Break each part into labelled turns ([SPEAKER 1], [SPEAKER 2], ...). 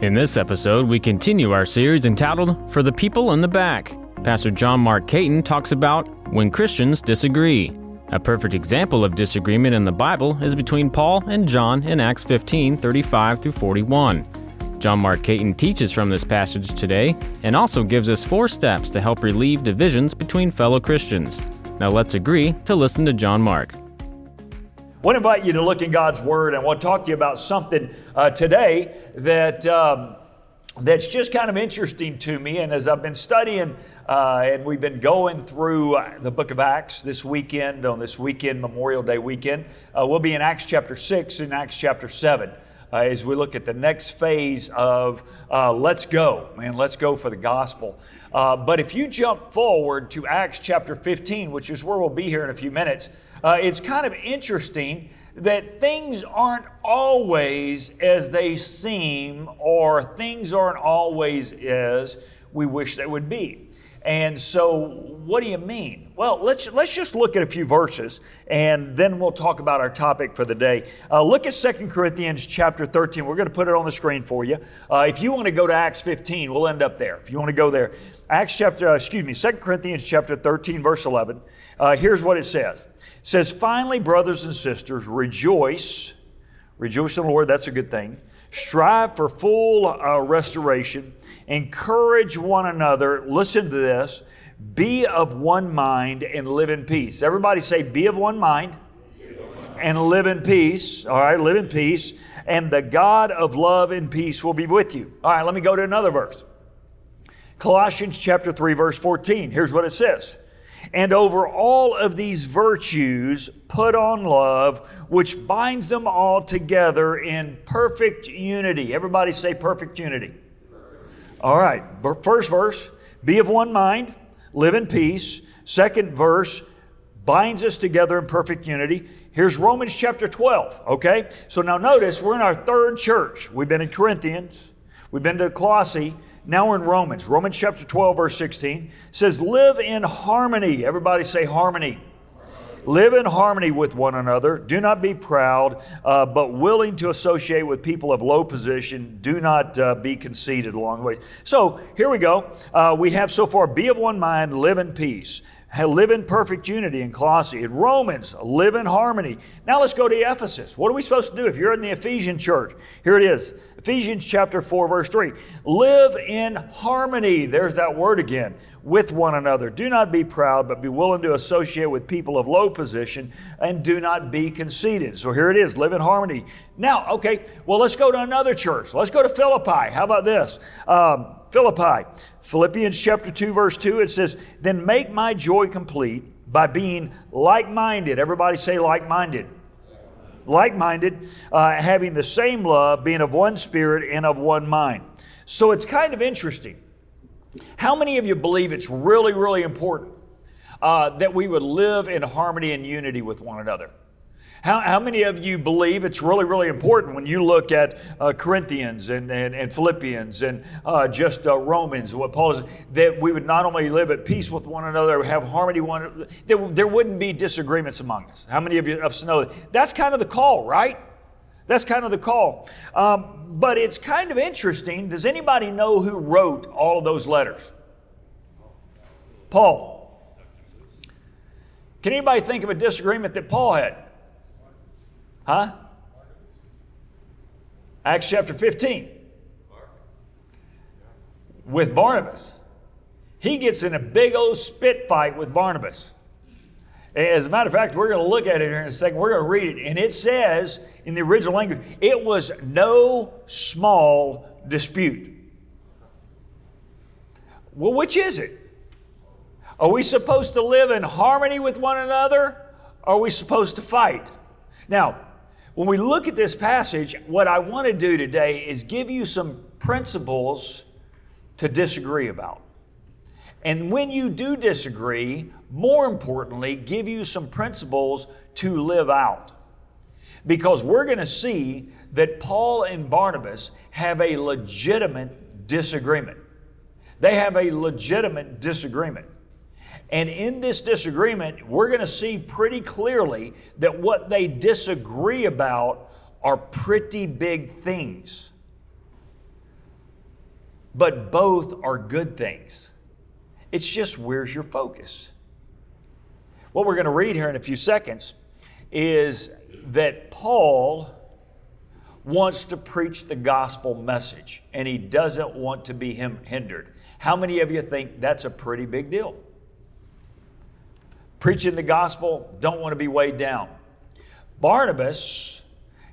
[SPEAKER 1] In this episode, we continue our series entitled For the People in the Back. Pastor John Mark Caton talks about when Christians disagree. A perfect example of disagreement in the Bible is between Paul and John in Acts 15 35 through 41. John Mark Caton teaches from this passage today and also gives us four steps to help relieve divisions between fellow Christians. Now let's agree to listen to John Mark.
[SPEAKER 2] I want to invite you to look in God's Word. and I want to talk to you about something uh, today that. Um, that's just kind of interesting to me. And as I've been studying, uh, and we've been going through uh, the book of Acts this weekend, on this weekend, Memorial Day weekend, uh, we'll be in Acts chapter 6 and Acts chapter 7. Uh, as we look at the next phase of uh, let's go, man, let's go for the gospel. Uh, but if you jump forward to Acts chapter 15, which is where we'll be here in a few minutes, uh, it's kind of interesting that things aren't always as they seem, or things aren't always as we wish they would be. And so, what do you mean? Well, let's, let's just look at a few verses and then we'll talk about our topic for the day. Uh, look at 2 Corinthians chapter 13. We're going to put it on the screen for you. Uh, if you want to go to Acts 15, we'll end up there. If you want to go there, Acts chapter, uh, excuse me, 2 Corinthians chapter 13, verse 11. Uh, here's what it says It says, Finally, brothers and sisters, rejoice. Rejoice in the Lord, that's a good thing. Strive for full uh, restoration Encourage one another. Listen to this. Be of one mind and live in peace. Everybody say, be of one mind and live in peace. All right, live in peace. And the God of love and peace will be with you. All right, let me go to another verse. Colossians chapter 3, verse 14. Here's what it says. And over all of these virtues, put on love, which binds them all together in perfect unity. Everybody say perfect unity. All right, first verse, be of one mind, live in peace. Second verse, binds us together in perfect unity. Here's Romans chapter 12, okay? So now notice we're in our third church. We've been in Corinthians, we've been to Colossae, now we're in Romans. Romans chapter 12, verse 16 says, Live in harmony. Everybody say harmony. Live in harmony with one another. Do not be proud, uh, but willing to associate with people of low position. Do not uh, be conceited along the way. So here we go. Uh, we have so far be of one mind, live in peace live in perfect unity in Colossae. In Romans, live in harmony. Now let's go to Ephesus. What are we supposed to do if you're in the Ephesian church? Here it is Ephesians chapter 4, verse 3. Live in harmony. There's that word again. With one another. Do not be proud, but be willing to associate with people of low position, and do not be conceited. So here it is live in harmony. Now, okay, well, let's go to another church. Let's go to Philippi. How about this? Um, Philippi. Philippians chapter 2, verse 2, it says, Then make my joy complete by being like minded. Everybody say like minded. Like minded, uh, having the same love, being of one spirit and of one mind. So it's kind of interesting. How many of you believe it's really, really important uh, that we would live in harmony and unity with one another? How, how many of you believe it's really, really important when you look at uh, Corinthians and, and, and, Philippians and uh, just uh, Romans, what Paul is, that we would not only live at peace with one another, have harmony, one, there, there wouldn't be disagreements among us. How many of you of us know that? That's kind of the call, right? That's kind of the call. Um, but it's kind of interesting. Does anybody know who wrote all of those letters? Paul. Can anybody think of a disagreement that Paul had? Huh? Acts chapter 15. With Barnabas. He gets in a big old spit fight with Barnabas. As a matter of fact, we're going to look at it here in a second. We're going to read it. And it says in the original language, it was no small dispute. Well, which is it? Are we supposed to live in harmony with one another? Or are we supposed to fight? Now, when we look at this passage, what I want to do today is give you some principles to disagree about. And when you do disagree, more importantly, give you some principles to live out. Because we're going to see that Paul and Barnabas have a legitimate disagreement. They have a legitimate disagreement. And in this disagreement, we're going to see pretty clearly that what they disagree about are pretty big things. but both are good things. It's just where's your focus? What we're going to read here in a few seconds is that Paul wants to preach the gospel message and he doesn't want to be hindered. How many of you think that's a pretty big deal? Preaching the gospel, don't want to be weighed down. Barnabas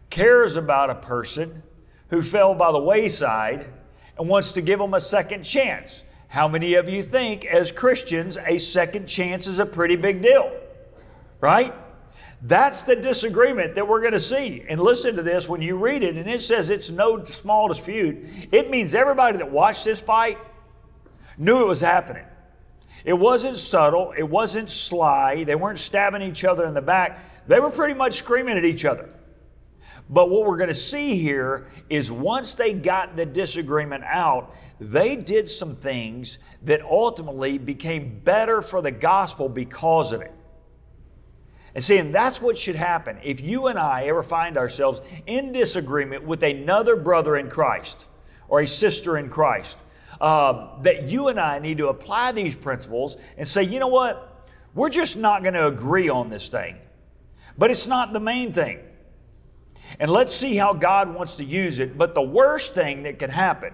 [SPEAKER 2] cares about a person who fell by the wayside and wants to give them a second chance. How many of you think, as Christians, a second chance is a pretty big deal? Right? That's the disagreement that we're going to see. And listen to this when you read it, and it says it's no small dispute. It means everybody that watched this fight knew it was happening. It wasn't subtle, it wasn't sly, they weren't stabbing each other in the back. They were pretty much screaming at each other. But what we're going to see here is once they got the disagreement out, they did some things that ultimately became better for the gospel because of it. And see, and that's what should happen if you and I ever find ourselves in disagreement with another brother in Christ or a sister in Christ. Uh, that you and I need to apply these principles and say, you know what? We're just not going to agree on this thing. But it's not the main thing. And let's see how God wants to use it. But the worst thing that could happen,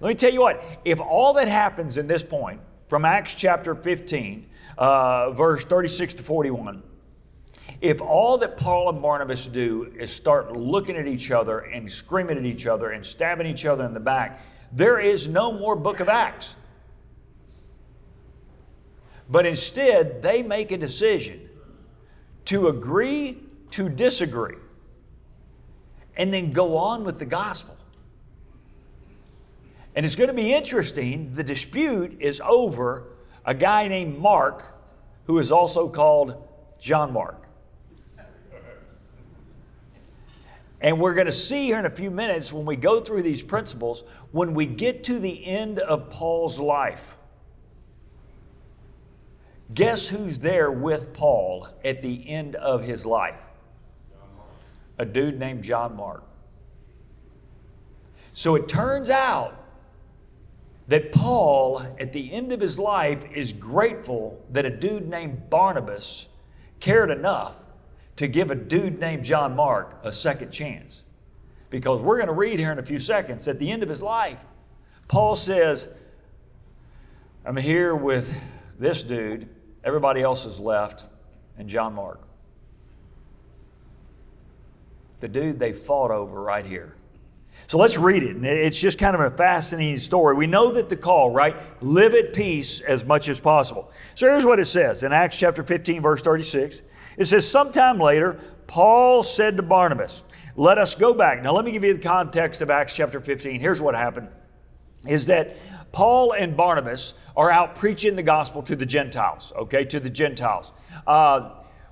[SPEAKER 2] let me tell you what, if all that happens in this point, from Acts chapter 15, uh, verse 36 to 41, if all that Paul and Barnabas do is start looking at each other and screaming at each other and stabbing each other in the back, there is no more book of Acts. But instead, they make a decision to agree to disagree and then go on with the gospel. And it's going to be interesting. The dispute is over a guy named Mark, who is also called John Mark. And we're going to see here in a few minutes when we go through these principles, when we get to the end of Paul's life, guess who's there with Paul at the end of his life? A dude named John Mark. So it turns out that Paul, at the end of his life, is grateful that a dude named Barnabas cared enough to give a dude named John Mark a second chance. Because we're going to read here in a few seconds, at the end of his life, Paul says, I'm here with this dude, everybody else has left, and John Mark. The dude they fought over right here. So let's read it. It's just kind of a fascinating story. We know that the call, right? Live at peace as much as possible. So here's what it says in Acts chapter 15, verse 36. It says, Sometime later, Paul said to Barnabas, Let us go back. Now, let me give you the context of Acts chapter 15. Here's what happened is that Paul and Barnabas are out preaching the gospel to the Gentiles, okay, to the Gentiles. Uh,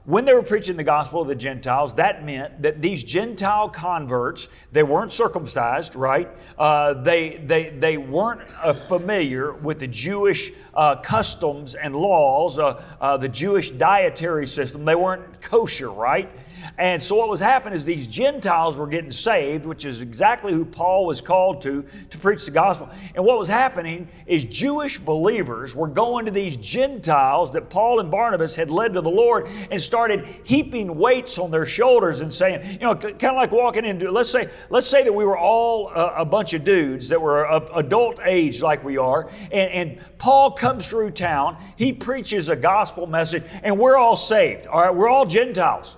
[SPEAKER 2] when they were preaching the gospel of the Gentiles, that meant that these Gentile converts, they weren't circumcised, right? Uh, they, they, they weren't uh, familiar with the Jewish uh, customs and laws, uh, uh, the Jewish dietary system. They weren't kosher, right? And so what was happening is these Gentiles were getting saved, which is exactly who Paul was called to to preach the gospel. And what was happening is Jewish believers were going to these Gentiles that Paul and Barnabas had led to the Lord and started heaping weights on their shoulders and saying, you know, kind of like walking into let's say let's say that we were all a, a bunch of dudes that were of adult age like we are, and, and Paul comes through town, he preaches a gospel message, and we're all saved. All right, we're all Gentiles.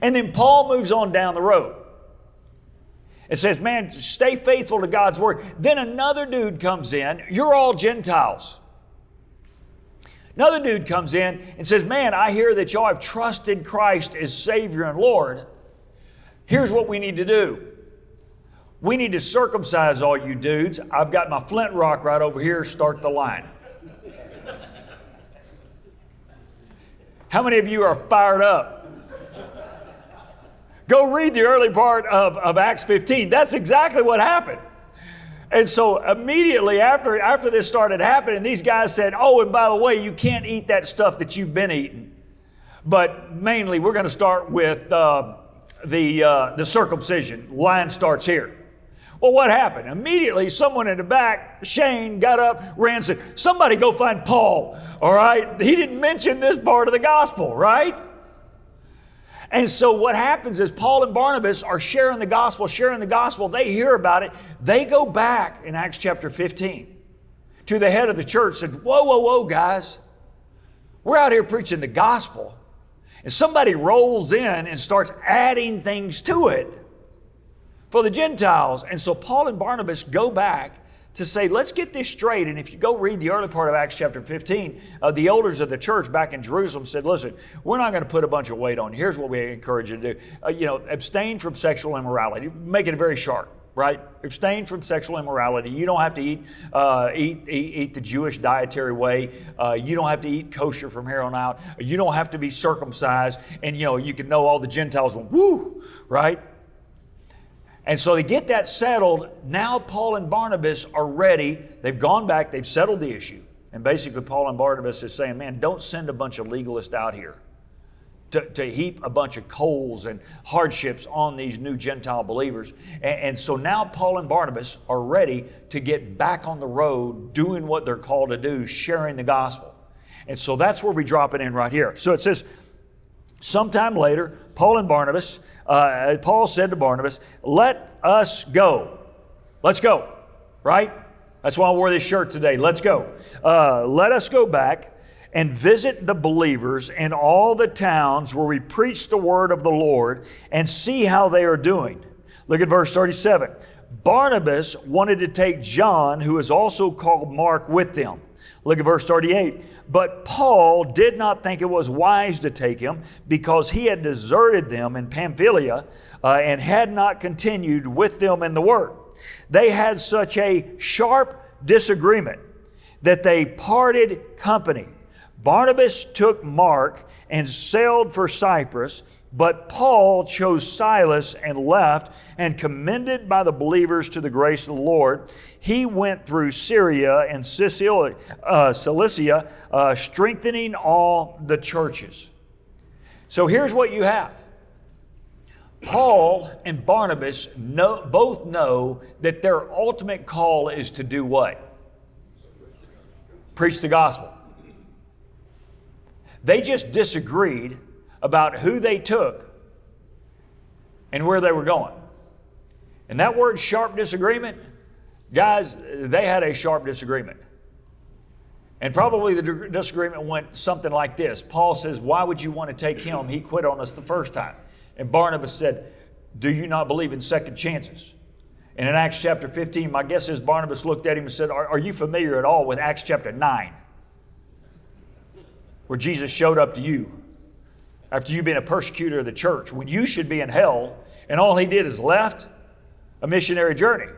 [SPEAKER 2] And then Paul moves on down the road. It says, man, stay faithful to God's word. Then another dude comes in. You're all Gentiles. Another dude comes in and says, Man, I hear that y'all have trusted Christ as Savior and Lord. Here's what we need to do. We need to circumcise all you dudes. I've got my flint rock right over here. Start the line. How many of you are fired up? Go read the early part of, of Acts 15. That's exactly what happened. And so immediately after, after this started happening, these guys said, Oh, and by the way, you can't eat that stuff that you've been eating. But mainly, we're going to start with uh, the, uh, the circumcision. Line starts here. Well, what happened? Immediately, someone in the back, Shane, got up, ran, said, Somebody go find Paul. All right? He didn't mention this part of the gospel, right? And so what happens is Paul and Barnabas are sharing the gospel, sharing the gospel. They hear about it. They go back in Acts chapter 15 to the head of the church, said, Whoa, whoa, whoa, guys. We're out here preaching the gospel. And somebody rolls in and starts adding things to it for the Gentiles. And so Paul and Barnabas go back to say, let's get this straight. And if you go read the early part of Acts chapter 15, uh, the elders of the church back in Jerusalem said, listen, we're not going to put a bunch of weight on you. Here's what we encourage you to do. Uh, you know, abstain from sexual immorality. Make it very sharp right? Abstain from sexual immorality. You don't have to eat, uh, eat, eat, eat, the Jewish dietary way. Uh, you don't have to eat kosher from here on out. You don't have to be circumcised. And, you know, you can know all the Gentiles woo, right? And so they get that settled. Now Paul and Barnabas are ready. They've gone back, they've settled the issue. And basically, Paul and Barnabas is saying, man, don't send a bunch of legalists out here to, to heap a bunch of coals and hardships on these new Gentile believers. And, and so now Paul and Barnabas are ready to get back on the road doing what they're called to do, sharing the gospel. And so that's where we drop it in right here. So it says, sometime later, Paul and Barnabas, uh, Paul said to Barnabas, Let us go. Let's go, right? That's why I wore this shirt today. Let's go. Uh, let us go back and visit the believers in all the towns where we preach the word of the Lord and see how they are doing. Look at verse 37. Barnabas wanted to take John, who is also called Mark, with them. Look at verse 38. But Paul did not think it was wise to take him because he had deserted them in Pamphylia uh, and had not continued with them in the work. They had such a sharp disagreement that they parted company. Barnabas took Mark and sailed for Cyprus, but Paul chose Silas and left, and commended by the believers to the grace of the Lord, he went through Syria and uh, Cilicia, uh, strengthening all the churches. So here's what you have. Paul and Barnabas know, both know that their ultimate call is to do what? Preach the gospel. They just disagreed about who they took and where they were going. And that word sharp disagreement, guys, they had a sharp disagreement. And probably the disagreement went something like this Paul says, Why would you want to take him? He quit on us the first time. And Barnabas said, Do you not believe in second chances? And in Acts chapter 15, my guess is Barnabas looked at him and said, Are, are you familiar at all with Acts chapter 9? where Jesus showed up to you after you've been a persecutor of the church when you should be in hell, and all he did is left a missionary journey.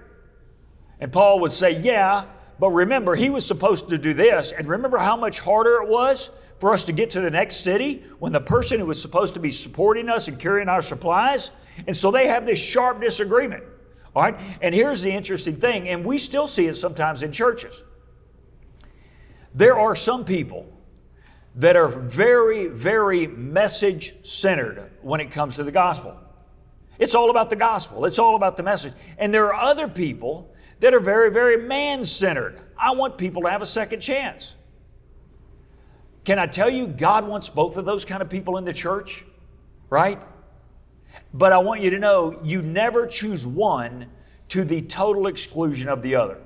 [SPEAKER 2] And Paul would say, Yeah, but remember, he was supposed to do this. And remember how much harder it was for us to get to the next city when the person who was supposed to be supporting us and carrying our supplies? And so they have this sharp disagreement. All right? And here's the interesting thing, and we still see it sometimes in churches. There are some people that are very, very message centered when it comes to the gospel. It's all about the gospel, it's all about the message. And there are other people that are very, very man centered. I want people to have a second chance. Can I tell you, God wants both of those kind of people in the church, right? But I want you to know you never choose one to the total exclusion of the other.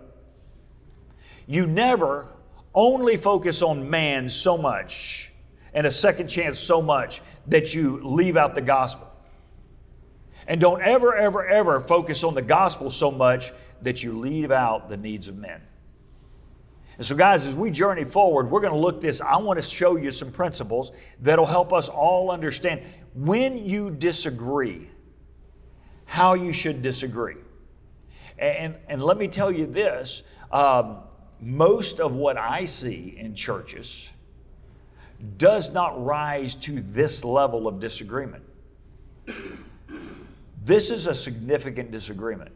[SPEAKER 2] You never only focus on man so much and a second chance so much that you leave out the gospel. And don't ever, ever, ever focus on the gospel so much that you leave out the needs of men. And so, guys, as we journey forward, we're going to look this. I want to show you some principles that'll help us all understand when you disagree, how you should disagree. And, and let me tell you this um, most of what I see in churches does not rise to this level of disagreement. This is a significant disagreement.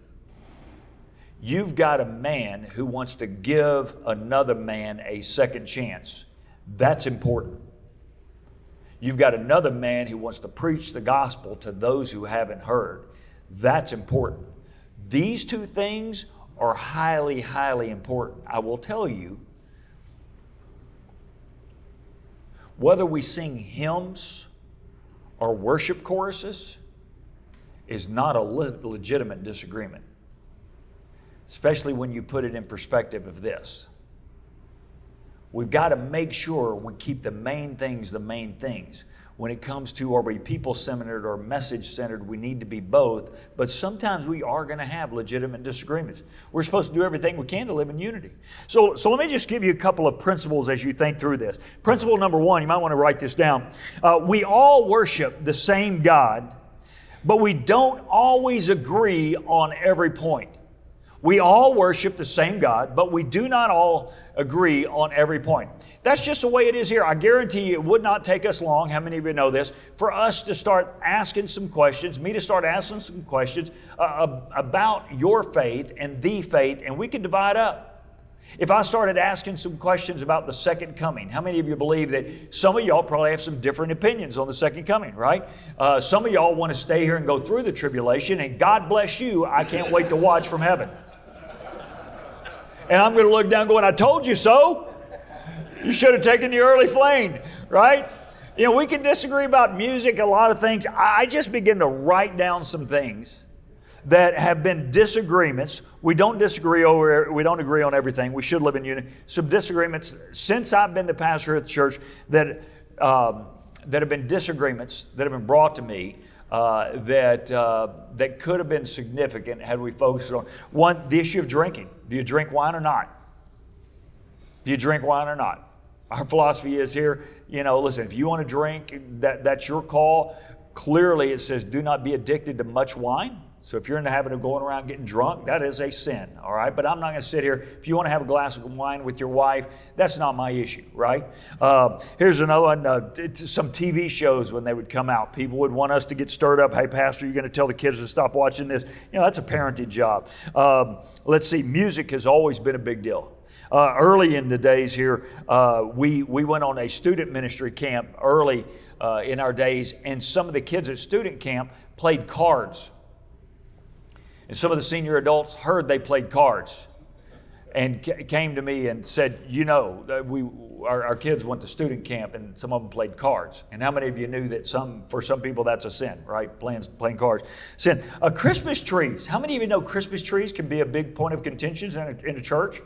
[SPEAKER 2] You've got a man who wants to give another man a second chance. That's important. You've got another man who wants to preach the gospel to those who haven't heard. That's important. These two things are highly, highly important. I will tell you whether we sing hymns or worship choruses is not a le- legitimate disagreement, especially when you put it in perspective of this. We've got to make sure we keep the main things the main things when it comes to are we people centered or message centered, we need to be both. But sometimes we are going to have legitimate disagreements. We're supposed to do everything we can to live in unity. So, so let me just give you a couple of principles as you think through this. Principle number one, you might want to write this down. Uh, we all worship the same God, but we don't always agree on every point. We all worship the same God, but we do not all agree on every point. That's just the way it is here. I guarantee you it would not take us long, how many of you know this, for us to start asking some questions, me to start asking some questions uh, about your faith and the faith, and we could divide up. If I started asking some questions about the second coming, how many of you believe that some of y'all probably have some different opinions on the second coming, right? Uh, some of y'all want to stay here and go through the tribulation, and God bless you, I can't wait to watch from heaven. And I'm going to look down going, I told you so. You should have taken the early plane, right? You know, we can disagree about music, a lot of things. I just begin to write down some things that have been disagreements. We don't disagree over, we don't agree on everything. We should live in unity. Some disagreements since I've been the pastor at the church that, um, that have been disagreements that have been brought to me uh, that, uh, that could have been significant had we focused on one, the issue of drinking. Do you drink wine or not? Do you drink wine or not? Our philosophy is here, you know, listen, if you want to drink, that, that's your call. Clearly, it says, do not be addicted to much wine. So if you're in the habit of going around getting drunk, that is a sin, all right? But I'm not going to sit here. If you want to have a glass of wine with your wife, that's not my issue, right? Uh, here's another one. Uh, some TV shows when they would come out, people would want us to get stirred up. Hey, Pastor, you're going to tell the kids to stop watching this. You know, that's a parenting job. Um, let's see, music has always been a big deal. Uh, early in the days here, uh, we, we went on a student ministry camp early uh, in our days, and some of the kids at student camp played cards and some of the senior adults heard they played cards and came to me and said, You know, we, our, our, kids went to student camp and some of them played cards. And how many of you knew that some, for some people, that's a sin, right? Playing, playing cards. Sin. Uh, Christmas trees. How many of you know Christmas trees can be a big point of contention in a, in a church?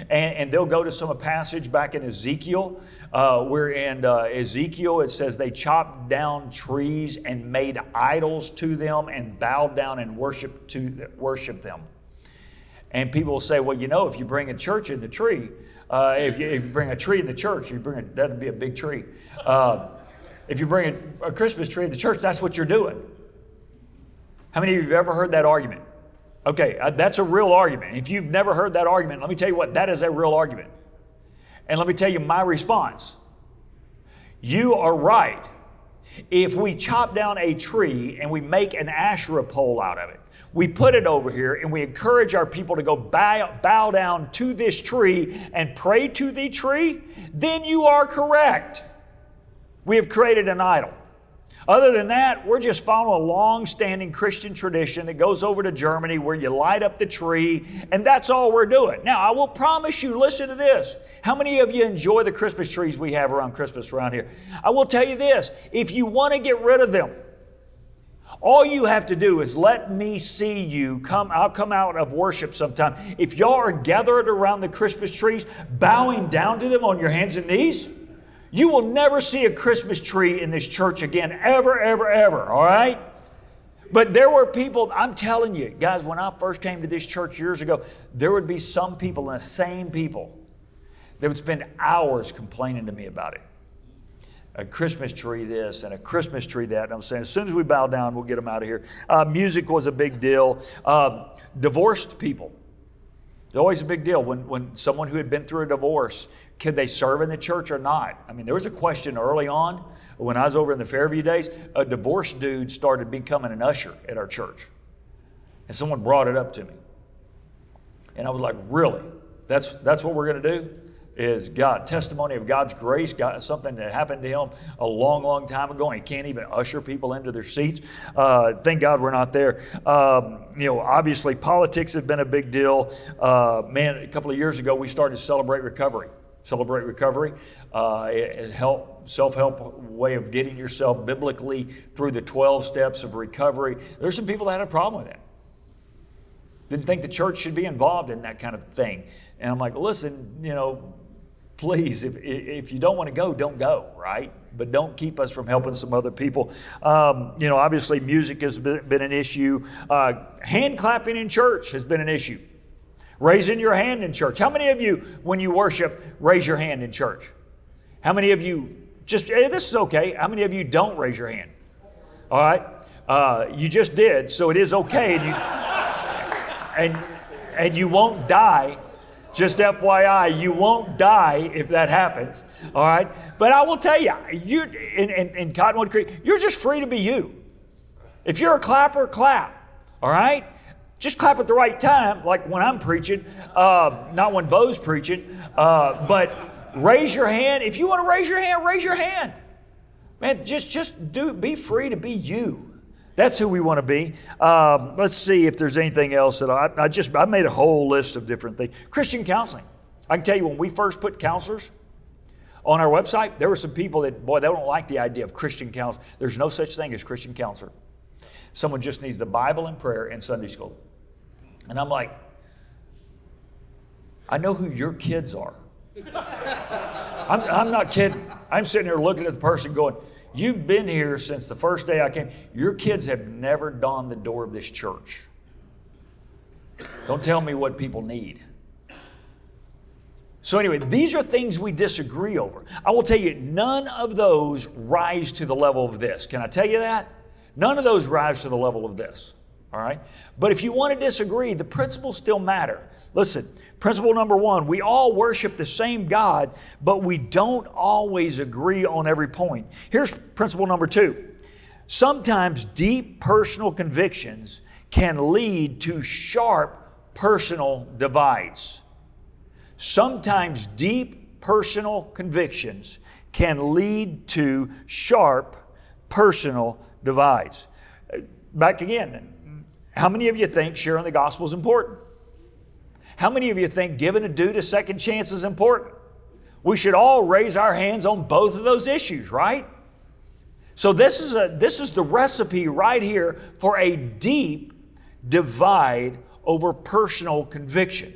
[SPEAKER 2] And, and, they'll go to some passage back in Ezekiel, uh, where in uh, Ezekiel it says they chopped down trees and made idols to them and bowed down and worshiped to worship them. And people will say, well, you know, if you bring a church in the tree, uh, if, you, if, you, bring a tree in the church, you bring that'd be a big tree. Uh, if you bring a, a Christmas tree in the church, that's what you're doing. How many of you have ever heard that argument? Okay, uh, that's a real argument. If you've never heard that argument, let me tell you what, that is a real argument. And let me tell you my response. You are right. If we chop down a tree and we make an Asherah pole out of it, we put it over here and we encourage our people to go bow, bow down to this tree and pray to the tree, then you are correct. We have created an idol. Other than that, we're just following a long standing Christian tradition that goes over to Germany where you light up the tree, and that's all we're doing. Now, I will promise you, listen to this. How many of you enjoy the Christmas trees we have around Christmas around here? I will tell you this if you want to get rid of them, all you have to do is let me see you come. I'll come out of worship sometime. If y'all are gathered around the Christmas trees, bowing down to them on your hands and knees, you will never see a Christmas tree in this church again, ever, ever, ever, all right? But there were people, I'm telling you, guys, when I first came to this church years ago, there would be some people, the same people, that would spend hours complaining to me about it. A Christmas tree this and a Christmas tree that. And I'm saying, as soon as we bow down, we'll get them out of here. Uh, music was a big deal. Um, divorced people. It's always a big deal when, when someone who had been through a divorce could they serve in the church or not? I mean, there was a question early on when I was over in the Fairview days. A divorced dude started becoming an usher at our church. And someone brought it up to me. And I was like, really? That's, that's what we're going to do? is God, testimony of God's grace, God, something that happened to him a long, long time ago, and he can't even usher people into their seats. Uh, thank God we're not there. Um, you know, obviously politics have been a big deal. Uh, man, a couple of years ago we started to Celebrate Recovery. Celebrate Recovery, uh, help self-help way of getting yourself biblically through the 12 steps of recovery. There's some people that had a problem with that. Didn't think the church should be involved in that kind of thing. And I'm like, listen, you know, please, if, if you don't want to go, don't go, right? But don't keep us from helping some other people. Um, you know, obviously, music has been, an issue. Uh, hand clapping in church has been an issue. Raising your hand in church. How many of you, when you worship, raise your hand in church? How many of you just, hey, this is okay. How many of you don't raise your hand? All right? Uh, you just did, so it is okay. And you, and, and you won't die just FYI, you won't die if that happens. All right? But I will tell you, you in, in, in Cottonwood Creek, you're just free to be you. If you're a clapper, clap. All right? Just clap at the right time, like when I'm preaching, uh, not when Bo's preaching. Uh, but raise your hand. If you want to raise your hand, raise your hand. Man, just just do be free to be you. That's who we want to be. Um, let's see if there's anything else that I, I just I made a whole list of different things. Christian counseling. I can tell you when we first put counselors on our website, there were some people that boy they don't like the idea of Christian counselor. There's no such thing as Christian counselor. Someone just needs the Bible and prayer and Sunday school. And I'm like, I know who your kids are. I'm, I'm not kidding. I'm sitting here looking at the person going, You've been here since the first day I came. Your kids have never donned the door of this church. Don't tell me what people need. So, anyway, these are things we disagree over. I will tell you, none of those rise to the level of this. Can I tell you that? None of those rise to the level of this. All right? But if you want to disagree, the principles still matter. Listen, Principle number one we all worship the same God, but we don't always agree on every point. Here's principle number two sometimes deep personal convictions can lead to sharp personal divides. Sometimes deep personal convictions can lead to sharp personal divides. Back again, how many of you think sharing the gospel is important? How many of you think giving a dude a second chance is important? We should all raise our hands on both of those issues, right? So this is a this is the recipe right here for a deep divide over personal conviction.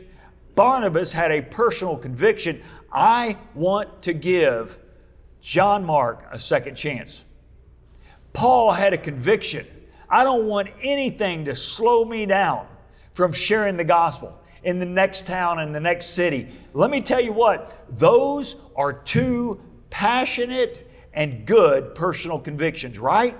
[SPEAKER 2] Barnabas had a personal conviction. I want to give John Mark a second chance. Paul had a conviction. I don't want anything to slow me down from sharing the gospel in the next town in the next city. Let me tell you what, those are two passionate and good personal convictions, right?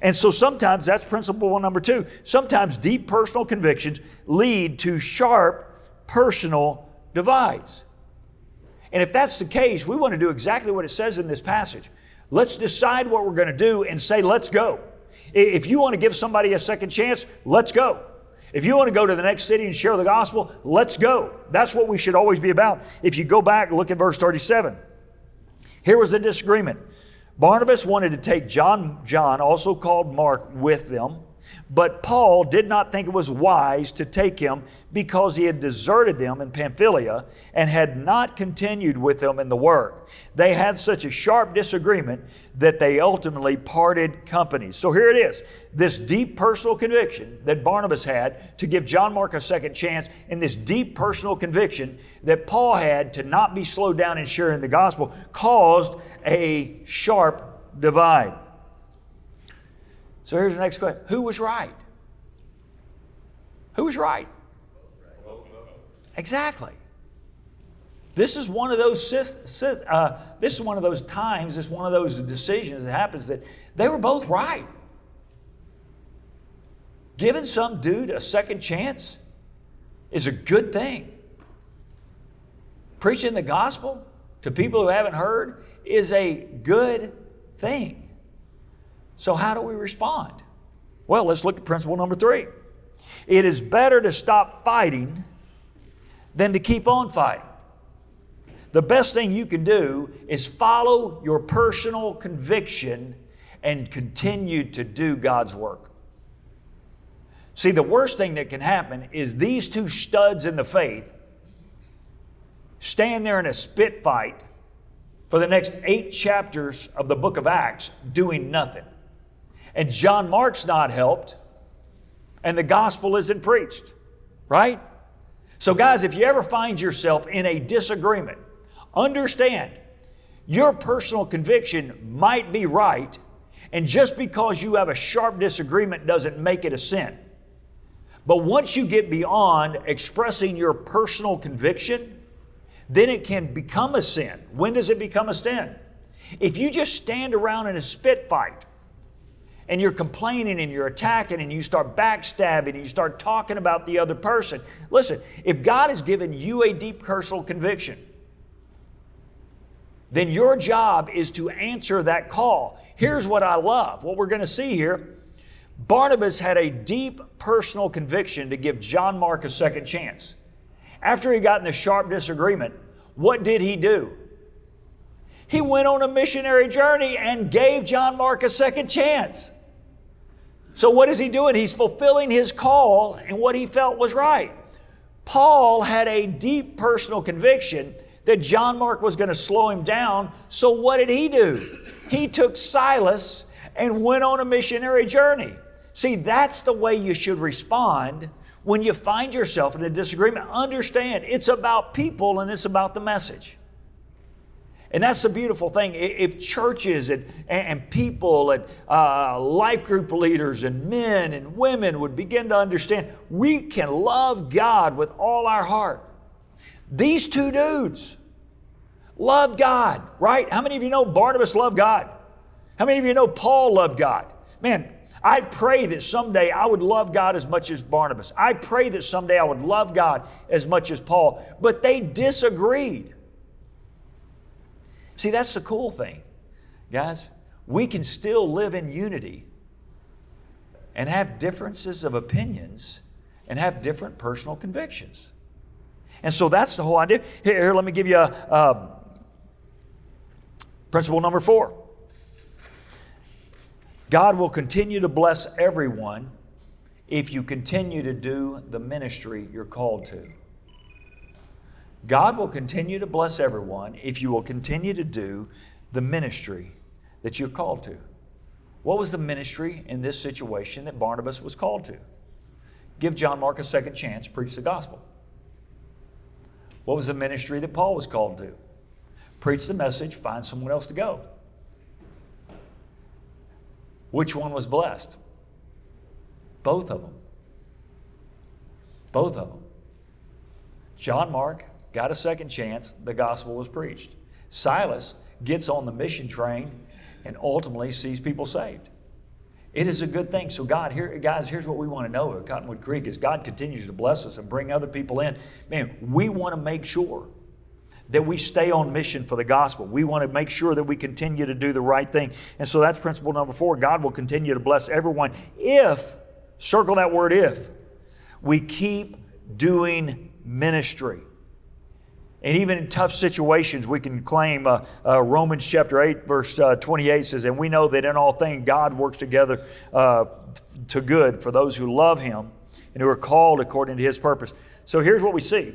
[SPEAKER 2] And so sometimes that's principle number two. Sometimes deep personal convictions lead to sharp personal divides. And if that's the case, we want to do exactly what it says in this passage. Let's decide what we're going to do and say, let's go. If you want to give somebody a second chance, let's go. If you want to go to the next city and share the gospel, let's go. That's what we should always be about. If you go back, look at verse 37. Here was the disagreement. Barnabas wanted to take John, John, also called Mark, with them. But Paul did not think it was wise to take him because he had deserted them in Pamphylia and had not continued with them in the work. They had such a sharp disagreement that they ultimately parted companies. So here it is this deep personal conviction that Barnabas had to give John Mark a second chance, and this deep personal conviction that Paul had to not be slowed down in sharing the gospel caused a sharp divide. So here's the next question Who was right? Who was right? Exactly. This is one of those uh, this is one of those times, this is one of those decisions that happens that they were both right. Giving some dude a second chance is a good thing. Preaching the gospel to people who haven't heard is a good thing. So, how do we respond? Well, let's look at principle number three. It is better to stop fighting than to keep on fighting. the best thing you can do is follow your personal conviction and continue to do God's work. See, the worst thing that can happen is these two studs in the faith stand there in a spit fight for the next eight chapters of the book of Acts doing nothing. And John Mark's not helped, and the gospel isn't preached, right? So, guys, if you ever find yourself in a disagreement, understand your personal conviction might be right, and just because you have a sharp disagreement doesn't make it a sin. But once you get beyond expressing your personal conviction, then it can become a sin. When does it become a sin? If you just stand around in a spit fight and you're complaining and you're attacking and you start backstabbing and you start talking about the other person, listen, if God has given you a deep personal conviction, then your job is to answer that call. Here's what I love what we're going to see here Barnabas had a deep personal conviction to give John Mark a second chance. After he got in a sharp disagreement, what did he do? He went on a missionary journey and gave John Mark a second chance. So, what is he doing? He's fulfilling his call and what he felt was right. Paul had a deep personal conviction that John Mark was going to slow him down. So, what did he do? He took Silas and went on a missionary journey. See, that's the way you should respond when you find yourself in a disagreement. Understand it's about people and it's about the message. And that's the beautiful thing. If churches and, and people and uh, life group leaders and men and women would begin to understand we can love God with all our heart. These two dudes loved God, right? How many of you know Barnabas loved God? How many of you know Paul loved God? Man, I pray that someday I would love God as much as Barnabas. I pray that someday I would love God as much as Paul. But they disagreed. See, that's the cool thing, guys. We can still live in unity and have differences of opinions and have different personal convictions. And so that's the whole idea. Here, here let me give you a, a principle number four. God will continue to bless everyone if you continue to do the ministry you're called to. God will continue to bless everyone if you will continue to do the ministry that you're called to. What was the ministry in this situation that Barnabas was called to? Give John Mark a second chance, preach the gospel. What was the ministry that Paul was called to? Preach the message, find someone else to go. Which one was blessed? Both of them. Both of them. John Mark got a second chance, the gospel was preached. Silas gets on the mission train and ultimately sees people saved. It is a good thing. So, God, here, guys, here's what we want to know at Cottonwood Creek: is God continues to bless us and bring other people in. Man, we want to make sure that we stay on mission for the gospel. We want to make sure that we continue to do the right thing. And so that's principle number four. God will continue to bless everyone if, circle that word if, we keep doing ministry. And even in tough situations, we can claim uh, uh, Romans chapter 8, verse uh, 28 says, And we know that in all things God works together uh, to good for those who love Him and who are called according to His purpose. So here's what we see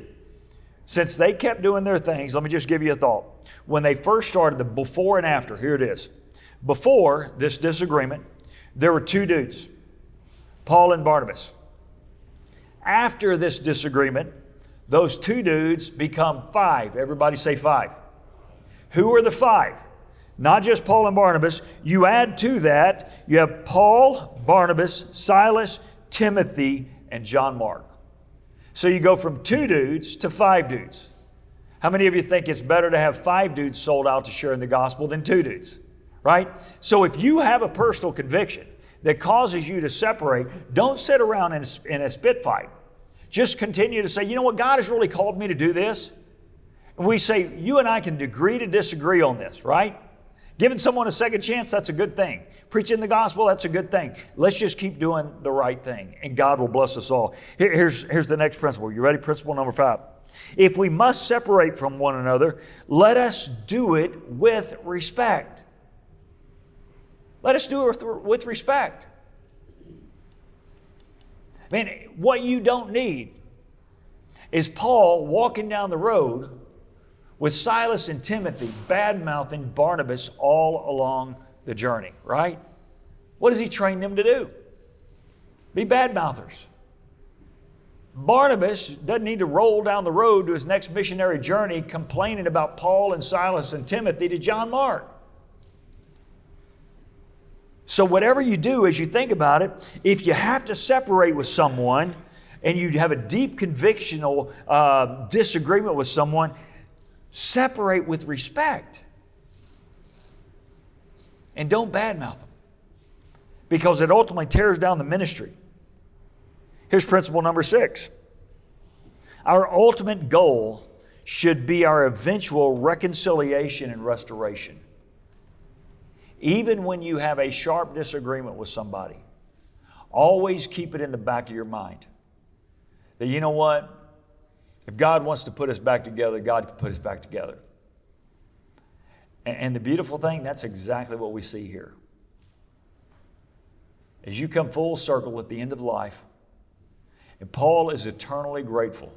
[SPEAKER 2] since they kept doing their things, let me just give you a thought. When they first started, the before and after, here it is. Before this disagreement, there were two dudes, Paul and Barnabas. After this disagreement, those two dudes become five. Everybody say five. Who are the five? Not just Paul and Barnabas. You add to that, you have Paul, Barnabas, Silas, Timothy, and John Mark. So you go from two dudes to five dudes. How many of you think it's better to have five dudes sold out to sharing the gospel than two dudes? Right? So if you have a personal conviction that causes you to separate, don't sit around in a, in a spit fight. Just continue to say, you know what, God has really called me to do this. And we say, you and I can agree to disagree on this, right? Giving someone a second chance, that's a good thing. Preaching the gospel, that's a good thing. Let's just keep doing the right thing, and God will bless us all. Here, here's, here's the next principle. You ready? Principle number five. If we must separate from one another, let us do it with respect. Let us do it with respect. I mean, what you don't need is Paul walking down the road with Silas and Timothy bad mouthing Barnabas all along the journey, right? What does he train them to do? Be bad mouthers. Barnabas doesn't need to roll down the road to his next missionary journey complaining about Paul and Silas and Timothy to John Mark. So, whatever you do as you think about it, if you have to separate with someone and you have a deep convictional uh, disagreement with someone, separate with respect. And don't badmouth them because it ultimately tears down the ministry. Here's principle number six our ultimate goal should be our eventual reconciliation and restoration even when you have a sharp disagreement with somebody, always keep it in the back of your mind that you know what? If God wants to put us back together, God can put us back together. And, the beautiful thing, that's exactly what we see here. As you come full circle at the end of life, and Paul is eternally grateful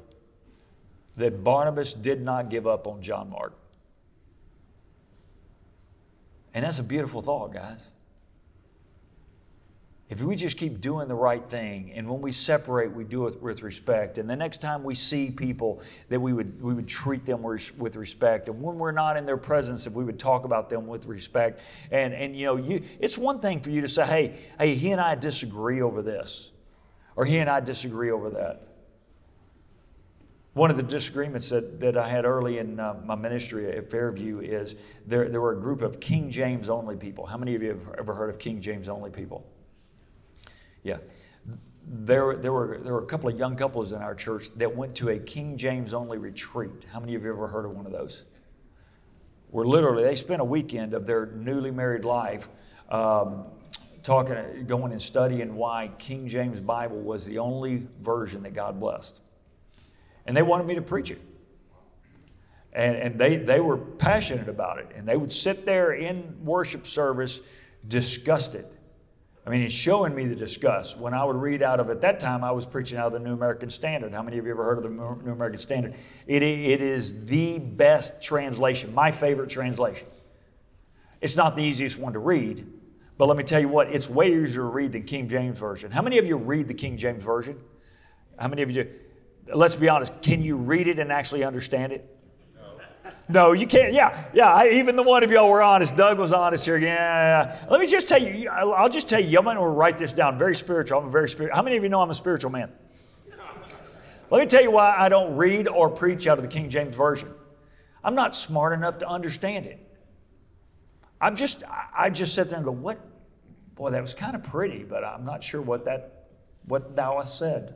[SPEAKER 2] that Barnabas did not give up on John Mark. And that's a beautiful thought, guys. If we just keep doing the right thing, and when we separate, we do it with respect, and the next time we see people, that we would, we would treat them with respect, and when we're not in their presence, if we would talk about them with respect, and, and you know, you, it's one thing for you to say, hey, hey, he and I disagree over this, or he and I disagree over that. One of the disagreements that, that I had early in uh, my ministry at Fairview is there, there were a group of King James only people. How many of you have ever heard of King James only people? Yeah. There, there, were, there were a couple of young couples in our church that went to a King James only retreat. How many of you have ever heard of one of those? Where literally they spent a weekend of their newly married life um, talking, going and studying why King James Bible was the only version that God blessed and they wanted me to preach it. And, and they, they were passionate about it. And they would sit there in worship service disgusted. I mean, it's showing me the disgust. When I would read out of, at that time, I was preaching out of the New American Standard. How many of you ever heard of the New American Standard? It, it is the best translation, my favorite translation. It's not the easiest one to read, but let me tell you what, it's way easier to read than King James Version. How many of you read the King James Version? How many of you? Let's be honest, can you read it and actually understand it? No, no you can't. Yeah, yeah. I, even the one of y'all were honest. Doug was honest here. Yeah. Let me just tell you. I'll just tell you. Y'all might want to write this down. Very spiritual. I'm a very spiritual. How many of you know I'm a spiritual man? Let me tell you why I don't read or preach out of the King James Version. I'm not smart enough to understand it. I'm just, I just sit there and go, what? Boy, that was kind of pretty, but I'm not sure what that, what thou hast said.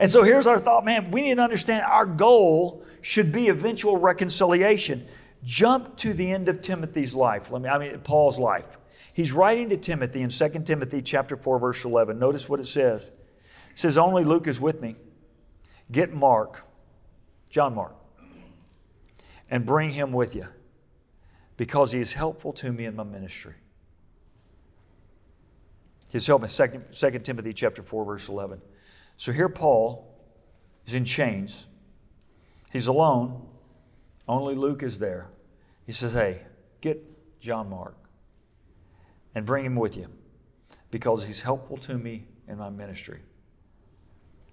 [SPEAKER 2] And so here's our thought, man, we need to understand our goal should be eventual reconciliation. Jump to the end of Timothy's life. Let me I mean Paul's life. He's writing to Timothy in 2 Timothy chapter 4 verse 11. Notice what it says. It says only Luke is with me. Get Mark, John Mark, and bring him with you because he is helpful to me in my ministry. He's helping 2, 2 Timothy chapter 4 verse 11. So here Paul is in chains. He's alone. Only Luke is there. He says, Hey, get John Mark and bring him with you because he's helpful to me in my ministry.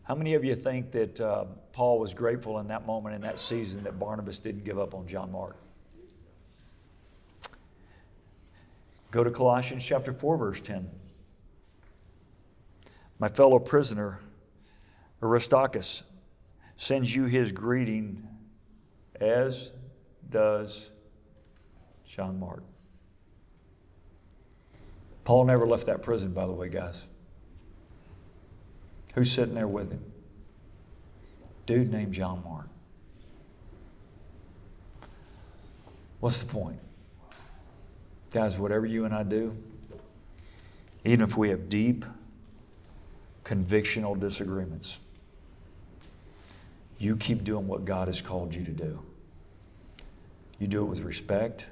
[SPEAKER 2] How many of you think that uh, Paul was grateful in that moment, in that season, that Barnabas didn't give up on John Mark? Go to Colossians chapter 4, verse 10. My fellow prisoner, Aristarchus sends you his greeting, as does John Mark. Paul never left that prison, by the way, guys. Who's sitting there with him? Dude named John Mark. What's the point? Guys, whatever you and I do, even if we have deep convictional disagreements, you keep doing what God has called you to do. You do it with respect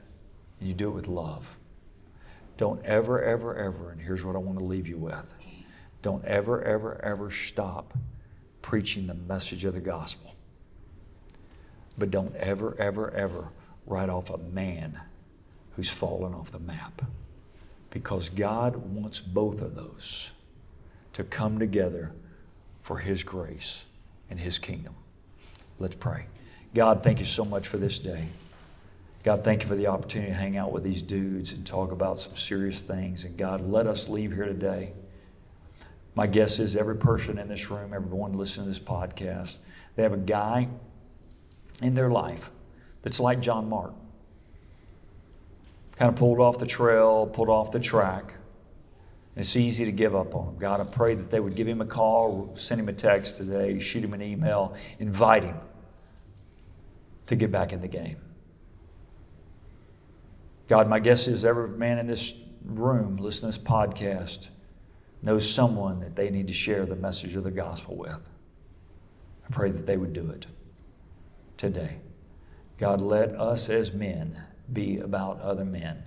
[SPEAKER 2] and you do it with love. Don't ever, ever, ever, and here's what I want to leave you with don't ever, ever, ever stop preaching the message of the gospel. But don't ever, ever, ever write off a man who's fallen off the map. Because God wants both of those to come together for His grace and His kingdom. Let's pray. God, thank you so much for this day. God, thank you for the opportunity to hang out with these dudes and talk about some serious things. And God, let us leave here today. My guess is every person in this room, everyone listening to this podcast, they have a guy in their life that's like John Mark. Kind of pulled off the trail, pulled off the track. And it's easy to give up on him. God, I pray that they would give him a call, send him a text today, shoot him an email, invite him to get back in the game. God, my guess is every man in this room listening to this podcast knows someone that they need to share the message of the gospel with. I pray that they would do it today. God, let us as men be about other men,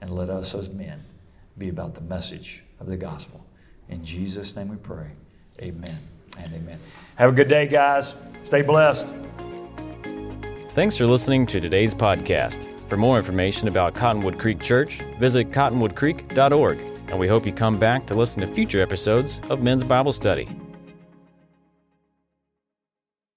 [SPEAKER 2] and let us as men be about the message of the gospel. In Jesus' name we pray. Amen and amen. Have a good day, guys. Stay blessed.
[SPEAKER 1] Thanks for listening to today's podcast. For more information about Cottonwood Creek Church, visit cottonwoodcreek.org, and we hope you come back to listen to future episodes of Men's Bible Study.